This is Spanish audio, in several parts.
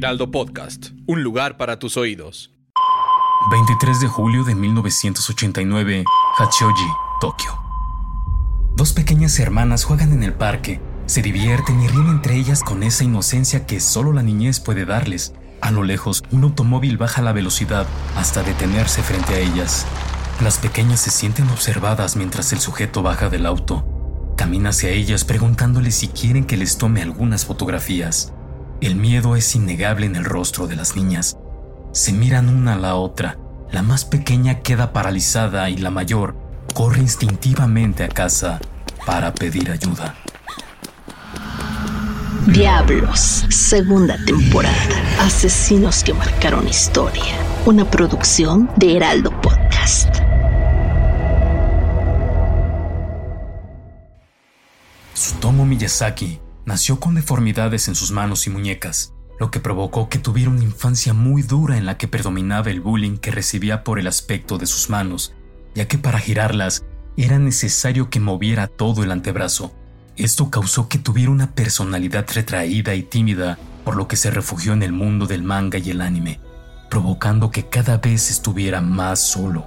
Heraldo Podcast, un lugar para tus oídos. 23 de julio de 1989, Hachioji, Tokio. Dos pequeñas hermanas juegan en el parque, se divierten y ríen entre ellas con esa inocencia que solo la niñez puede darles. A lo lejos, un automóvil baja la velocidad hasta detenerse frente a ellas. Las pequeñas se sienten observadas mientras el sujeto baja del auto. Camina hacia ellas preguntándoles si quieren que les tome algunas fotografías. El miedo es innegable en el rostro de las niñas. Se miran una a la otra. La más pequeña queda paralizada y la mayor corre instintivamente a casa para pedir ayuda. Diablos, segunda temporada. Asesinos que marcaron historia. Una producción de Heraldo Podcast. Tsutomu Miyazaki nació con deformidades en sus manos y muñecas, lo que provocó que tuviera una infancia muy dura en la que predominaba el bullying que recibía por el aspecto de sus manos, ya que para girarlas era necesario que moviera todo el antebrazo. Esto causó que tuviera una personalidad retraída y tímida, por lo que se refugió en el mundo del manga y el anime, provocando que cada vez estuviera más solo.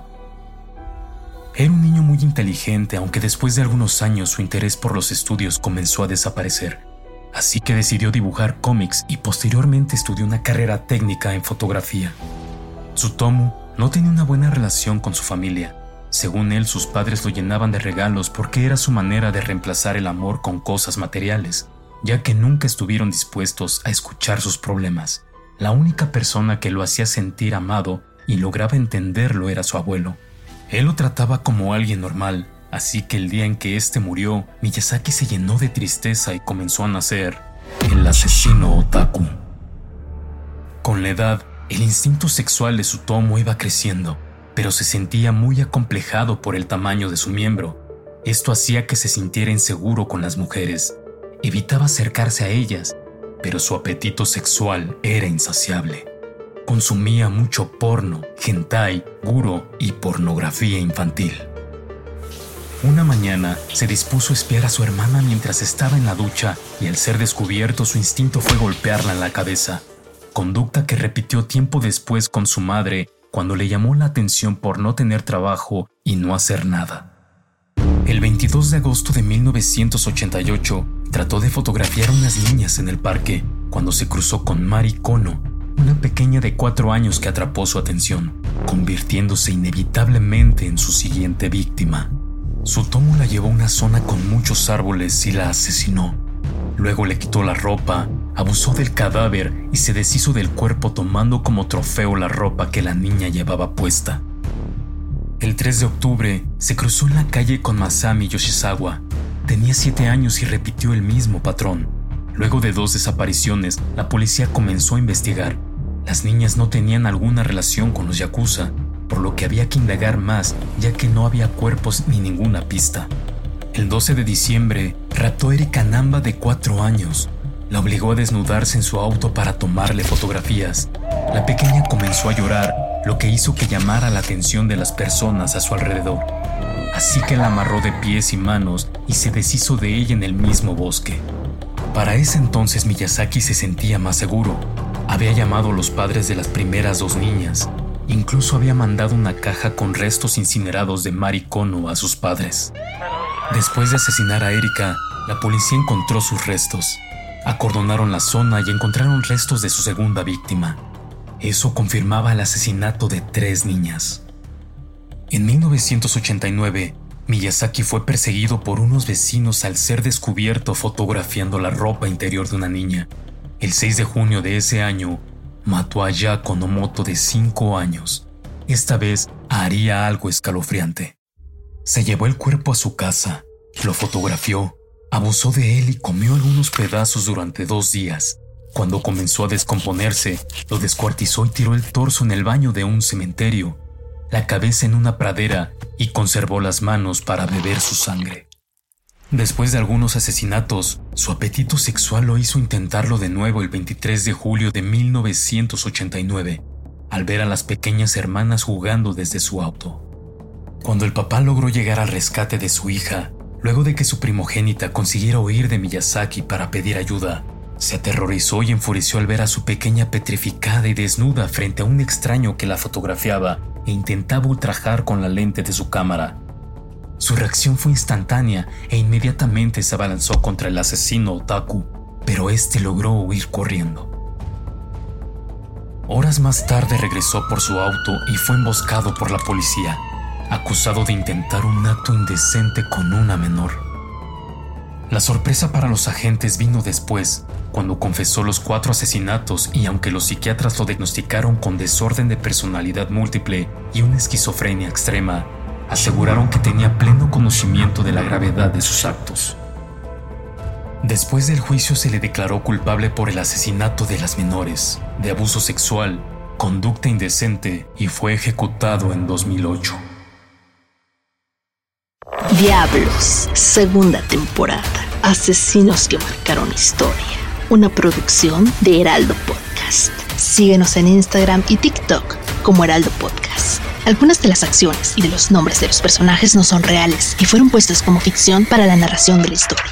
Era un niño muy inteligente, aunque después de algunos años su interés por los estudios comenzó a desaparecer. Así que decidió dibujar cómics y posteriormente estudió una carrera técnica en fotografía. Tsutomu no tenía una buena relación con su familia. Según él, sus padres lo llenaban de regalos porque era su manera de reemplazar el amor con cosas materiales, ya que nunca estuvieron dispuestos a escuchar sus problemas. La única persona que lo hacía sentir amado y lograba entenderlo era su abuelo. Él lo trataba como alguien normal, así que el día en que éste murió, Miyazaki se llenó de tristeza y comenzó a nacer el asesino otaku. Con la edad, el instinto sexual de Sutomo iba creciendo, pero se sentía muy acomplejado por el tamaño de su miembro. Esto hacía que se sintiera inseguro con las mujeres. Evitaba acercarse a ellas, pero su apetito sexual era insaciable. Consumía mucho porno, hentai, guro y pornografía infantil. Una mañana se dispuso a espiar a su hermana mientras estaba en la ducha y al ser descubierto su instinto fue golpearla en la cabeza, conducta que repitió tiempo después con su madre cuando le llamó la atención por no tener trabajo y no hacer nada. El 22 de agosto de 1988 trató de fotografiar a unas niñas en el parque cuando se cruzó con Mari Kono, una pequeña de cuatro años que atrapó su atención, convirtiéndose inevitablemente en su siguiente víctima. Sutomo la llevó a una zona con muchos árboles y la asesinó. Luego le quitó la ropa, abusó del cadáver y se deshizo del cuerpo tomando como trofeo la ropa que la niña llevaba puesta. El 3 de octubre se cruzó en la calle con Masami Yoshizawa. Tenía 7 años y repitió el mismo patrón. Luego de dos desapariciones, la policía comenzó a investigar. Las niñas no tenían alguna relación con los yakuza, por lo que había que indagar más ya que no había cuerpos ni ninguna pista. El 12 de diciembre, raptó Erika Namba de 4 años. La obligó a desnudarse en su auto para tomarle fotografías. La pequeña comenzó a llorar, lo que hizo que llamara la atención de las personas a su alrededor. Así que la amarró de pies y manos y se deshizo de ella en el mismo bosque. Para ese entonces Miyazaki se sentía más seguro. Había llamado a los padres de las primeras dos niñas. Incluso había mandado una caja con restos incinerados de Mari Kono a sus padres. Después de asesinar a Erika, la policía encontró sus restos. Acordonaron la zona y encontraron restos de su segunda víctima. Eso confirmaba el asesinato de tres niñas. En 1989, Miyazaki fue perseguido por unos vecinos al ser descubierto fotografiando la ropa interior de una niña. El 6 de junio de ese año, mató a Yako Nomoto de 5 años. Esta vez haría algo escalofriante. Se llevó el cuerpo a su casa, lo fotografió, Abusó de él y comió algunos pedazos durante dos días. Cuando comenzó a descomponerse, lo descuartizó y tiró el torso en el baño de un cementerio, la cabeza en una pradera y conservó las manos para beber su sangre. Después de algunos asesinatos, su apetito sexual lo hizo intentarlo de nuevo el 23 de julio de 1989, al ver a las pequeñas hermanas jugando desde su auto. Cuando el papá logró llegar al rescate de su hija, luego de que su primogénita consiguiera huir de Miyazaki para pedir ayuda, se aterrorizó y enfureció al ver a su pequeña petrificada y desnuda frente a un extraño que la fotografiaba e intentaba ultrajar con la lente de su cámara. Su reacción fue instantánea e inmediatamente se abalanzó contra el asesino Otaku, pero este logró huir corriendo. Horas más tarde regresó por su auto y fue emboscado por la policía, acusado de intentar un acto indecente con una menor. La sorpresa para los agentes vino después, cuando confesó los cuatro asesinatos y aunque los psiquiatras lo diagnosticaron con desorden de personalidad múltiple y una esquizofrenia extrema, aseguraron que tenía pleno conocimiento de la gravedad de sus actos. Después del juicio se le declaró culpable por el asesinato de las menores, de abuso sexual, conducta indecente y fue ejecutado en 2008. Diablos, segunda temporada. Asesinos que marcaron historia una producción de Heraldo Podcast. Síguenos en Instagram y TikTok como Heraldo Podcast. Algunas de las acciones y de los nombres de los personajes no son reales y fueron puestos como ficción para la narración de la historia.